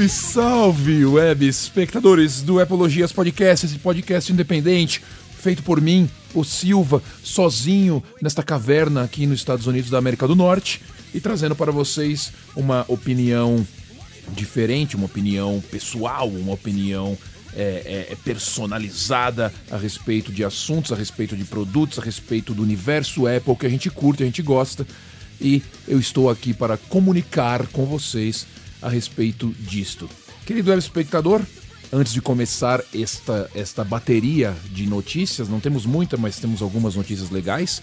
Salve, salve, web espectadores do Epologias Podcast, esse podcast independente, feito por mim, o Silva, sozinho nesta caverna aqui nos Estados Unidos da América do Norte e trazendo para vocês uma opinião diferente, uma opinião pessoal, uma opinião é, é, personalizada a respeito de assuntos, a respeito de produtos, a respeito do universo Apple que a gente curte, a gente gosta. E eu estou aqui para comunicar com vocês a respeito disto. Querido espectador, antes de começar esta, esta bateria de notícias, não temos muita, mas temos algumas notícias legais.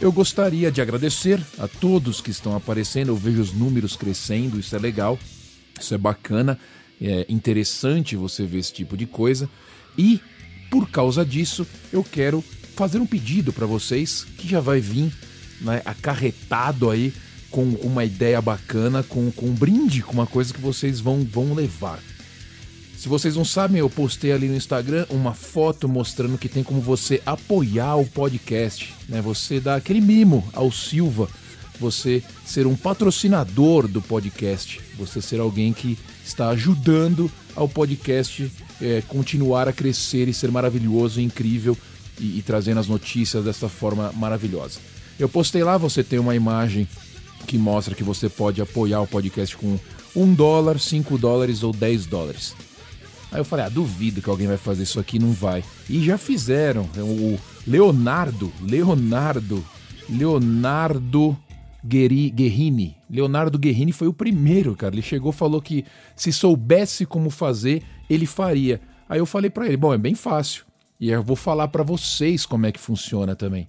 Eu gostaria de agradecer a todos que estão aparecendo. Eu vejo os números crescendo, isso é legal, isso é bacana, é interessante você ver esse tipo de coisa. E por causa disso, eu quero fazer um pedido para vocês que já vai vir né, acarretado aí com uma ideia bacana, com, com um brinde, com uma coisa que vocês vão, vão levar. Se vocês não sabem, eu postei ali no Instagram uma foto mostrando que tem como você apoiar o podcast, né? Você dar aquele mimo ao Silva, você ser um patrocinador do podcast, você ser alguém que está ajudando ao podcast é, continuar a crescer e ser maravilhoso, incrível e, e trazendo as notícias dessa forma maravilhosa. Eu postei lá, você tem uma imagem que mostra que você pode apoiar o podcast com um dólar, cinco dólares ou 10 dólares. Aí eu falei, ah, duvido que alguém vai fazer isso aqui, não vai. E já fizeram. O Leonardo, Leonardo, Leonardo Guerrini. Leonardo Guerrini foi o primeiro, cara. Ele chegou falou que se soubesse como fazer, ele faria. Aí eu falei para ele, bom, é bem fácil. E eu vou falar para vocês como é que funciona também.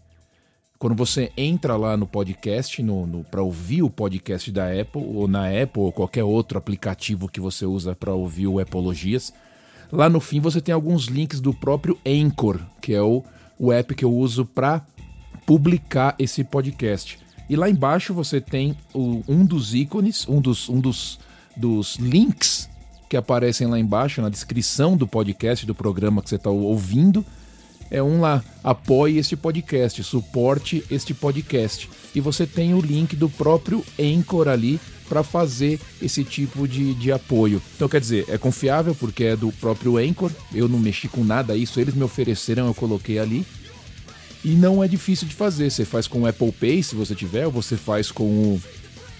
Quando você entra lá no podcast, no, no para ouvir o podcast da Apple, ou na Apple, ou qualquer outro aplicativo que você usa para ouvir o Apologias, Lá no fim você tem alguns links do próprio Anchor, que é o, o app que eu uso para publicar esse podcast. E lá embaixo você tem o, um dos ícones, um dos, um dos, dos links que aparecem lá embaixo na descrição do podcast, do programa que você está ouvindo. É um lá, apoie este podcast, suporte este podcast. E você tem o link do próprio Anchor ali para fazer esse tipo de, de apoio. Então, quer dizer, é confiável porque é do próprio Anchor, eu não mexi com nada isso, eles me ofereceram, eu coloquei ali. E não é difícil de fazer, você faz com o Apple Pay se você tiver, ou você faz com o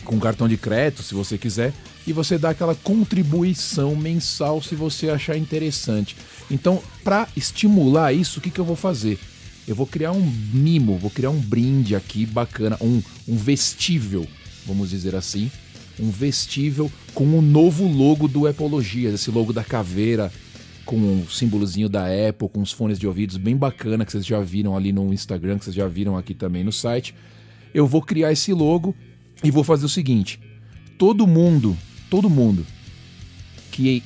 com cartão de crédito, se você quiser, e você dá aquela contribuição mensal se você achar interessante. Então, para estimular isso, o que, que eu vou fazer? Eu vou criar um mimo, vou criar um brinde aqui bacana, um, um vestível, vamos dizer assim, um vestível com o novo logo do Epologias, esse logo da caveira com o um símbolozinho da Apple, com os fones de ouvidos bem bacana que vocês já viram ali no Instagram, que vocês já viram aqui também no site. Eu vou criar esse logo e vou fazer o seguinte: todo mundo, todo mundo que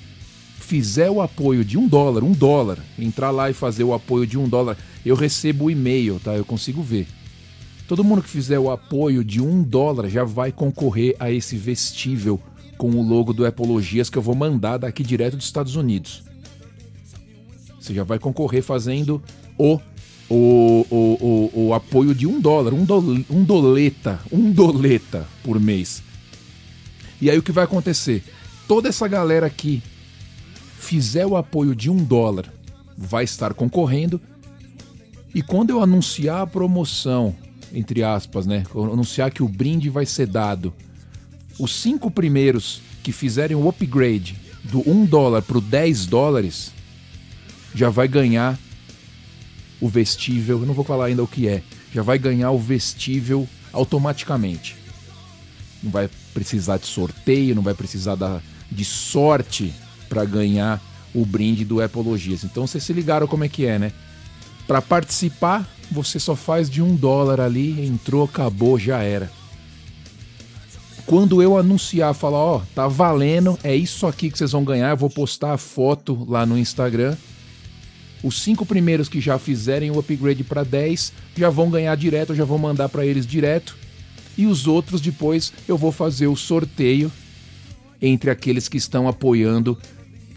fizer o apoio de um dólar, um dólar, entrar lá e fazer o apoio de um dólar, eu recebo o e-mail, tá? Eu consigo ver. Todo mundo que fizer o apoio de um dólar já vai concorrer a esse vestível com o logo do Epologias que eu vou mandar daqui direto dos Estados Unidos. Você já vai concorrer fazendo o, o, o, o, o apoio de um dólar, um, do, um doleta, um doleta por mês. E aí o que vai acontecer? Toda essa galera aqui fizer o apoio de um dólar vai estar concorrendo. E quando eu anunciar a promoção entre aspas, né? Anunciar que o brinde vai ser dado. Os cinco primeiros que fizerem o upgrade do 1 dólar para o 10 dólares já vai ganhar o vestível. Eu não vou falar ainda o que é. Já vai ganhar o vestível automaticamente. Não vai precisar de sorteio, não vai precisar da, de sorte para ganhar o brinde do Epologias. Então vocês se ligaram como é que é, né? Para participar, você só faz de um dólar ali, entrou, acabou, já era. Quando eu anunciar, falar, ó, oh, tá valendo, é isso aqui que vocês vão ganhar, eu vou postar a foto lá no Instagram. Os cinco primeiros que já fizerem o upgrade para 10 já vão ganhar direto, já vou mandar para eles direto. E os outros depois eu vou fazer o sorteio entre aqueles que estão apoiando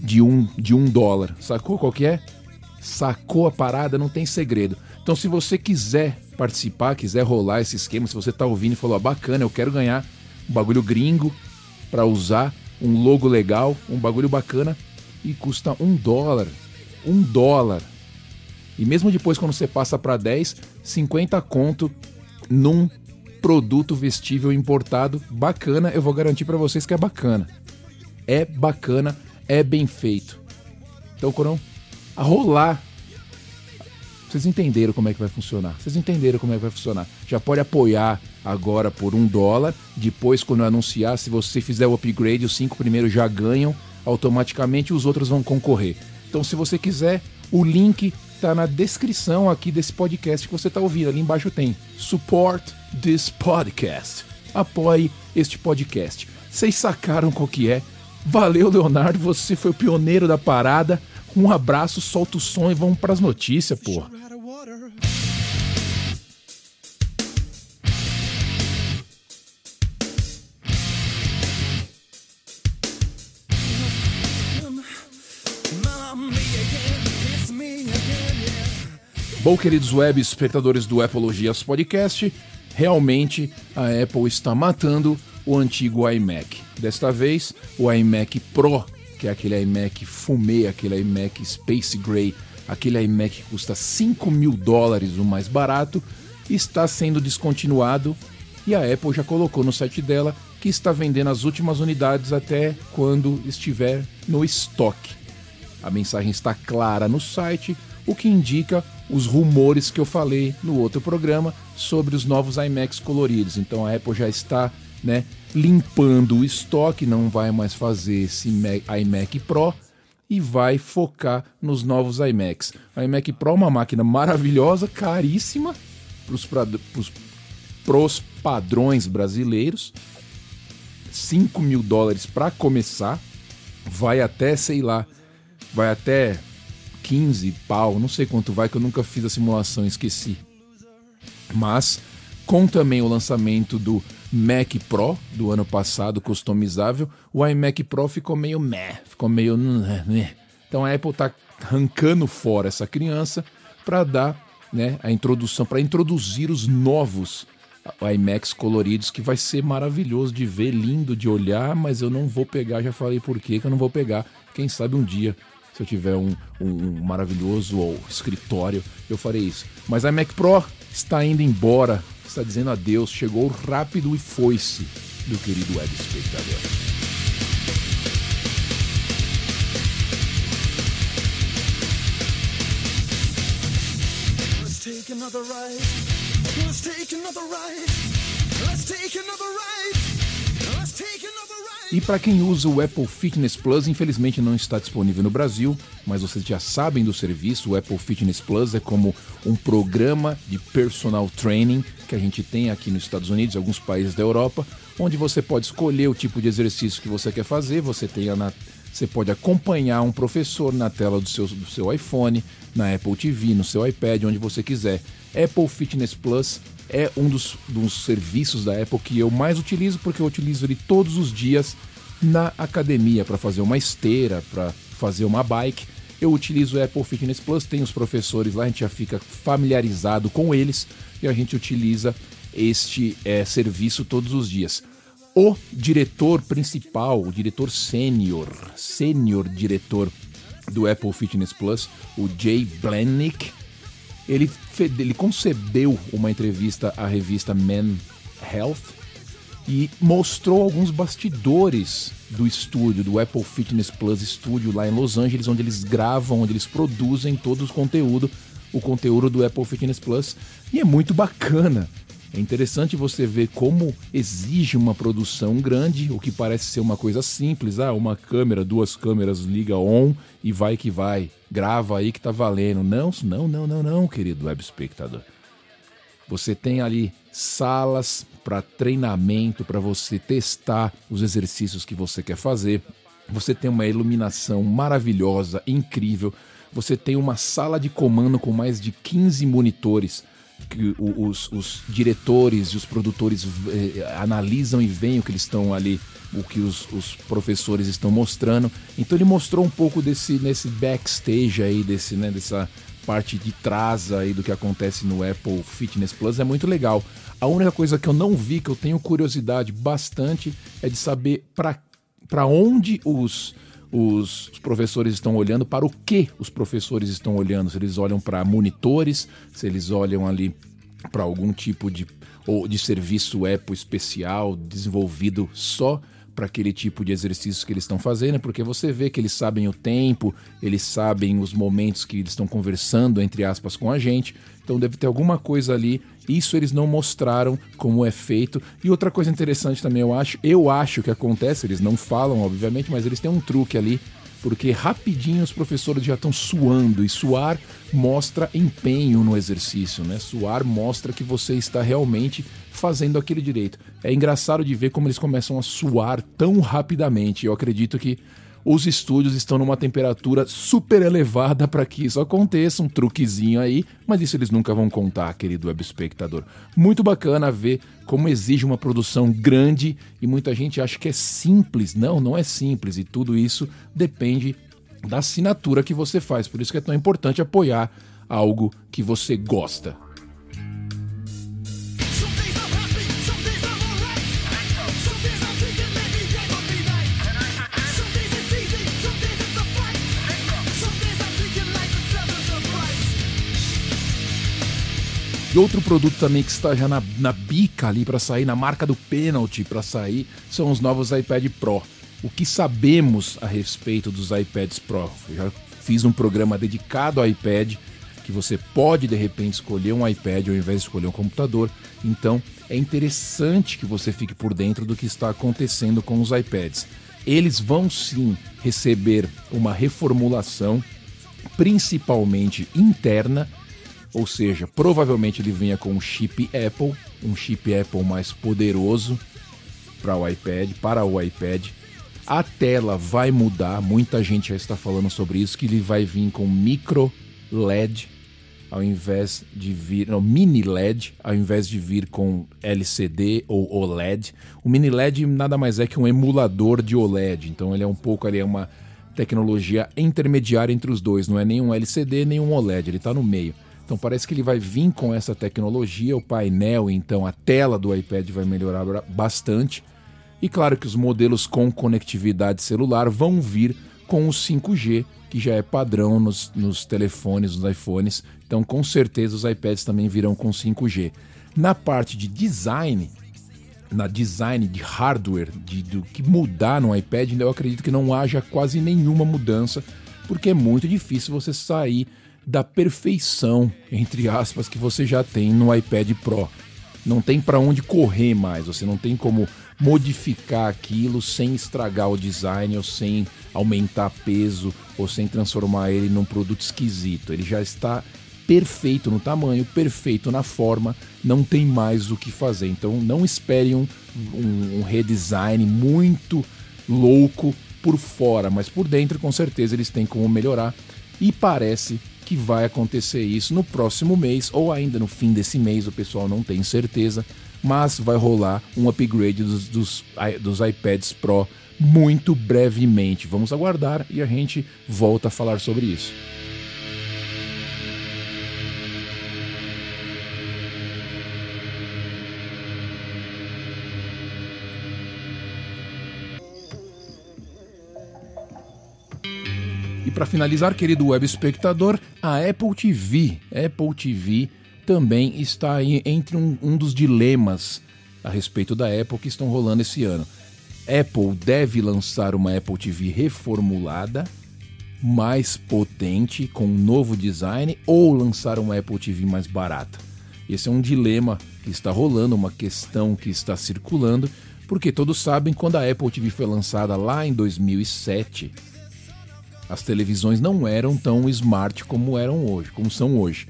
de um, de um dólar. Sacou qual que é? Sacou a parada? Não tem segredo. Então, se você quiser participar, quiser rolar esse esquema, se você está ouvindo e falou, ah, bacana, eu quero ganhar um bagulho gringo para usar um logo legal, um bagulho bacana e custa um dólar. Um dólar. E mesmo depois, quando você passa para 10, 50 conto num produto vestível importado bacana, eu vou garantir para vocês que é bacana. É bacana, é bem feito. Então, Corão, a rolar. Vocês entenderam como é que vai funcionar. Vocês entenderam como é que vai funcionar. Já pode apoiar agora por um dólar. Depois, quando anunciar, se você fizer o upgrade, os cinco primeiros já ganham automaticamente os outros vão concorrer. Então, se você quiser, o link está na descrição aqui desse podcast que você está ouvindo. Ali embaixo tem Support this podcast. Apoie este podcast. Vocês sacaram qual que é? Valeu, Leonardo. Você foi o pioneiro da parada. Um abraço, solta o som e vamos para as notícias, porra. Bom, queridos web espectadores do Apologias Podcast, realmente a Apple está matando o antigo iMac. Desta vez, o iMac Pro, que é aquele iMac fumê, aquele iMac Space Gray, aquele iMac que custa 5 mil dólares, o mais barato, está sendo descontinuado e a Apple já colocou no site dela que está vendendo as últimas unidades até quando estiver no estoque. A mensagem está clara no site, o que indica os rumores que eu falei no outro programa sobre os novos iMacs coloridos. Então a Apple já está né, limpando o estoque, não vai mais fazer esse iMac Pro e vai focar nos novos iMacs. O iMac Pro é uma máquina maravilhosa, caríssima para os padrões brasileiros. 5 mil dólares para começar, vai até, sei lá, vai até 15 pau, não sei quanto vai, que eu nunca fiz a simulação, esqueci. Mas com também o lançamento do Mac Pro do ano passado, customizável, o iMac Pro ficou meio meh, ficou meio. Meh. Então a Apple está arrancando fora essa criança para dar né, a introdução, para introduzir os novos iMacs coloridos, que vai ser maravilhoso de ver, lindo de olhar, mas eu não vou pegar, já falei por quê que eu não vou pegar. Quem sabe um dia se eu tiver um, um, um maravilhoso escritório, eu farei isso. Mas a Mac Pro está indo embora, está dizendo adeus, chegou rápido e foi-se do querido web espectador. Let's take another ride. Let's take another ride. Let's take another e para quem usa o Apple Fitness Plus, infelizmente não está disponível no Brasil, mas vocês já sabem do serviço. O Apple Fitness Plus é como um programa de personal training que a gente tem aqui nos Estados Unidos alguns países da Europa, onde você pode escolher o tipo de exercício que você quer fazer. Você tem a você pode acompanhar um professor na tela do seu, do seu iPhone, na Apple TV, no seu iPad, onde você quiser. Apple Fitness Plus é um dos, dos serviços da Apple que eu mais utilizo, porque eu utilizo ele todos os dias na academia para fazer uma esteira, para fazer uma bike. Eu utilizo o Apple Fitness Plus, tem os professores lá, a gente já fica familiarizado com eles e a gente utiliza este é, serviço todos os dias. O diretor principal, o diretor sênior, sênior diretor do Apple Fitness Plus, o Jay Blenick, ele, ele concebeu uma entrevista à revista Men Health e mostrou alguns bastidores do estúdio, do Apple Fitness Plus Studio lá em Los Angeles, onde eles gravam, onde eles produzem todo o conteúdo, o conteúdo do Apple Fitness Plus, e é muito bacana. É interessante você ver como exige uma produção grande, o que parece ser uma coisa simples. Ah, uma câmera, duas câmeras, liga on e vai que vai. Grava aí que tá valendo. Não, não, não, não, não, querido web espectador. Você tem ali salas para treinamento, para você testar os exercícios que você quer fazer. Você tem uma iluminação maravilhosa, incrível. Você tem uma sala de comando com mais de 15 monitores que os, os diretores e os produtores eh, analisam e veem o que eles estão ali, o que os, os, professores estão mostrando. Então ele mostrou um pouco desse nesse backstage aí, desse, né, dessa parte de trás aí do que acontece no Apple Fitness Plus. É muito legal. A única coisa que eu não vi, que eu tenho curiosidade bastante, é de saber para onde os, os professores estão olhando, para o que os professores estão olhando. Se eles olham para monitores, se eles olham ali para algum tipo de, ou de serviço Apple especial desenvolvido só para aquele tipo de exercícios que eles estão fazendo, porque você vê que eles sabem o tempo, eles sabem os momentos que eles estão conversando, entre aspas, com a gente. Então deve ter alguma coisa ali. Isso eles não mostraram como é feito. E outra coisa interessante também, eu acho, eu acho que acontece, eles não falam, obviamente, mas eles têm um truque ali porque rapidinho os professores já estão suando e suar mostra empenho no exercício, né? Suar mostra que você está realmente fazendo aquele direito. É engraçado de ver como eles começam a suar tão rapidamente. Eu acredito que os estúdios estão numa temperatura super elevada para que isso aconteça, um truquezinho aí, mas isso eles nunca vão contar, querido web espectador. Muito bacana ver como exige uma produção grande e muita gente acha que é simples. Não, não é simples e tudo isso depende da assinatura que você faz. Por isso que é tão importante apoiar algo que você gosta. E outro produto também que está já na, na bica ali para sair, na marca do pênalti para sair, são os novos iPad Pro. O que sabemos a respeito dos iPads Pro? Eu já fiz um programa dedicado ao iPad, que você pode de repente escolher um iPad ao invés de escolher um computador. Então é interessante que você fique por dentro do que está acontecendo com os iPads. Eles vão sim receber uma reformulação, principalmente interna ou seja, provavelmente ele venha com um chip Apple, um chip Apple mais poderoso para o iPad, para o iPad. A tela vai mudar, muita gente já está falando sobre isso, que ele vai vir com micro LED ao invés de vir, não, mini LED, ao invés de vir com LCD ou OLED. O mini LED nada mais é que um emulador de OLED, então ele é um pouco ali é uma tecnologia intermediária entre os dois, não é nem um LCD nem um OLED, ele está no meio. Então parece que ele vai vir com essa tecnologia, o painel, então a tela do iPad vai melhorar bastante. E claro que os modelos com conectividade celular vão vir com o 5G, que já é padrão nos, nos telefones, nos iPhones. Então com certeza os iPads também virão com 5G. Na parte de design, na design de hardware, de, do que mudar no iPad, eu acredito que não haja quase nenhuma mudança, porque é muito difícil você sair da perfeição, entre aspas, que você já tem no iPad Pro. Não tem para onde correr mais, você não tem como modificar aquilo sem estragar o design ou sem aumentar peso ou sem transformar ele num produto esquisito. Ele já está perfeito no tamanho, perfeito na forma, não tem mais o que fazer. Então não espere um, um, um redesign muito louco por fora, mas por dentro com certeza eles têm como melhorar e parece que vai acontecer isso no próximo mês ou ainda no fim desse mês, o pessoal não tem certeza, mas vai rolar um upgrade dos, dos, dos iPads Pro muito brevemente. Vamos aguardar e a gente volta a falar sobre isso. Para finalizar, querido web espectador, a Apple TV. Apple TV também está aí entre um, um dos dilemas a respeito da Apple que estão rolando esse ano. Apple deve lançar uma Apple TV reformulada, mais potente, com um novo design, ou lançar uma Apple TV mais barata. Esse é um dilema que está rolando, uma questão que está circulando, porque todos sabem quando a Apple TV foi lançada lá em 2007, as televisões não eram tão smart como eram hoje, como são hoje.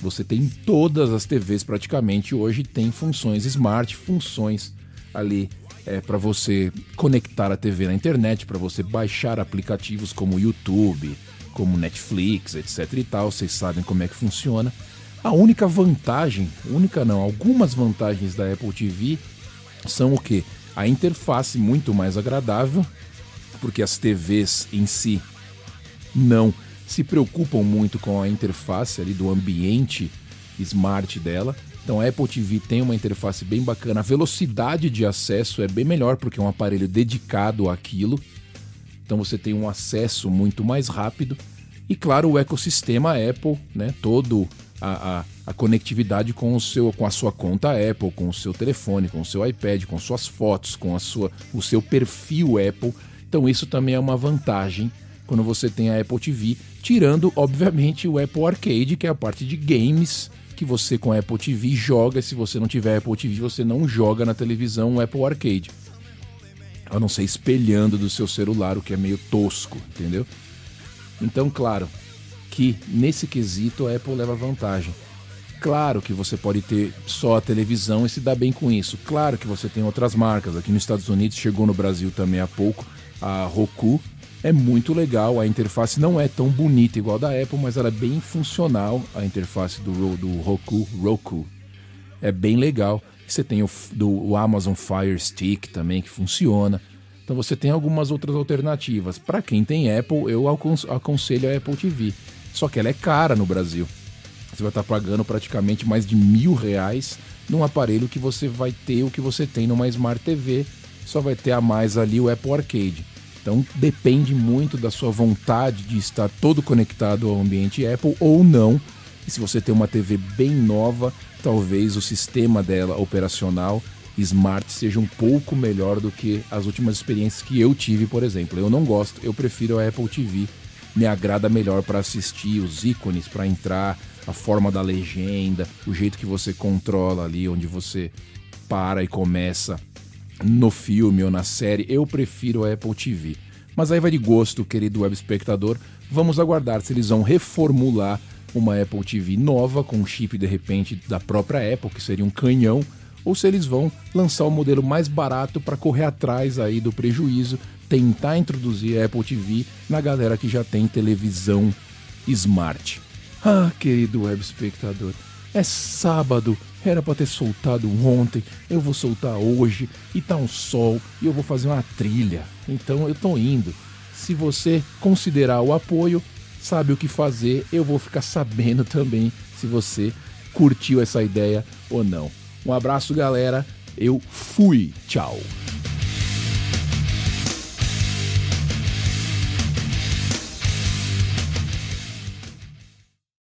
Você tem todas as TVs praticamente hoje tem funções smart, funções ali é, para você conectar a TV na internet, para você baixar aplicativos como YouTube, como Netflix, etc e tal. Vocês sabem como é que funciona. A única vantagem, única não, algumas vantagens da Apple TV são o que? A interface muito mais agradável, porque as TVs em si não se preocupam muito com a interface ali do ambiente smart dela. Então a Apple TV tem uma interface bem bacana, a velocidade de acesso é bem melhor porque é um aparelho dedicado àquilo. Então você tem um acesso muito mais rápido. E claro, o ecossistema Apple, né? Todo a, a, a, conectividade com o seu com a sua conta Apple, com o seu telefone, com o seu iPad, com suas fotos, com a sua, o seu perfil Apple. Então isso também é uma vantagem quando você tem a Apple TV, tirando obviamente o Apple Arcade, que é a parte de games que você com a Apple TV joga. Se você não tiver Apple TV, você não joga na televisão o Apple Arcade. A não ser espelhando do seu celular, o que é meio tosco, entendeu? Então, claro que nesse quesito a Apple leva vantagem. Claro que você pode ter só a televisão e se dar bem com isso. Claro que você tem outras marcas. Aqui nos Estados Unidos chegou no Brasil também há pouco a Roku, é muito legal. A interface não é tão bonita igual da Apple, mas ela é bem funcional. A interface do, do Roku, Roku é bem legal. Você tem o, do, o Amazon Fire Stick também que funciona. Então você tem algumas outras alternativas. Para quem tem Apple, eu aconselho a Apple TV. Só que ela é cara no Brasil. Você vai estar pagando praticamente mais de mil reais num aparelho que você vai ter o que você tem numa Smart TV. Só vai ter a mais ali o Apple Arcade. Então depende muito da sua vontade de estar todo conectado ao ambiente Apple ou não. E se você tem uma TV bem nova, talvez o sistema dela operacional Smart seja um pouco melhor do que as últimas experiências que eu tive, por exemplo. Eu não gosto, eu prefiro a Apple TV. Me agrada melhor para assistir os ícones, para entrar, a forma da legenda, o jeito que você controla ali, onde você para e começa no filme ou na série, eu prefiro a Apple TV. Mas aí vai de gosto, querido web espectador. Vamos aguardar se eles vão reformular uma Apple TV nova com um chip de repente da própria Apple, que seria um canhão, ou se eles vão lançar o um modelo mais barato para correr atrás aí do prejuízo, tentar introduzir a Apple TV na galera que já tem televisão smart. Ah, querido web espectador, é sábado, era para ter soltado ontem, eu vou soltar hoje e tá um sol e eu vou fazer uma trilha. Então eu tô indo. Se você considerar o apoio, sabe o que fazer, eu vou ficar sabendo também se você curtiu essa ideia ou não. Um abraço, galera. Eu fui. Tchau.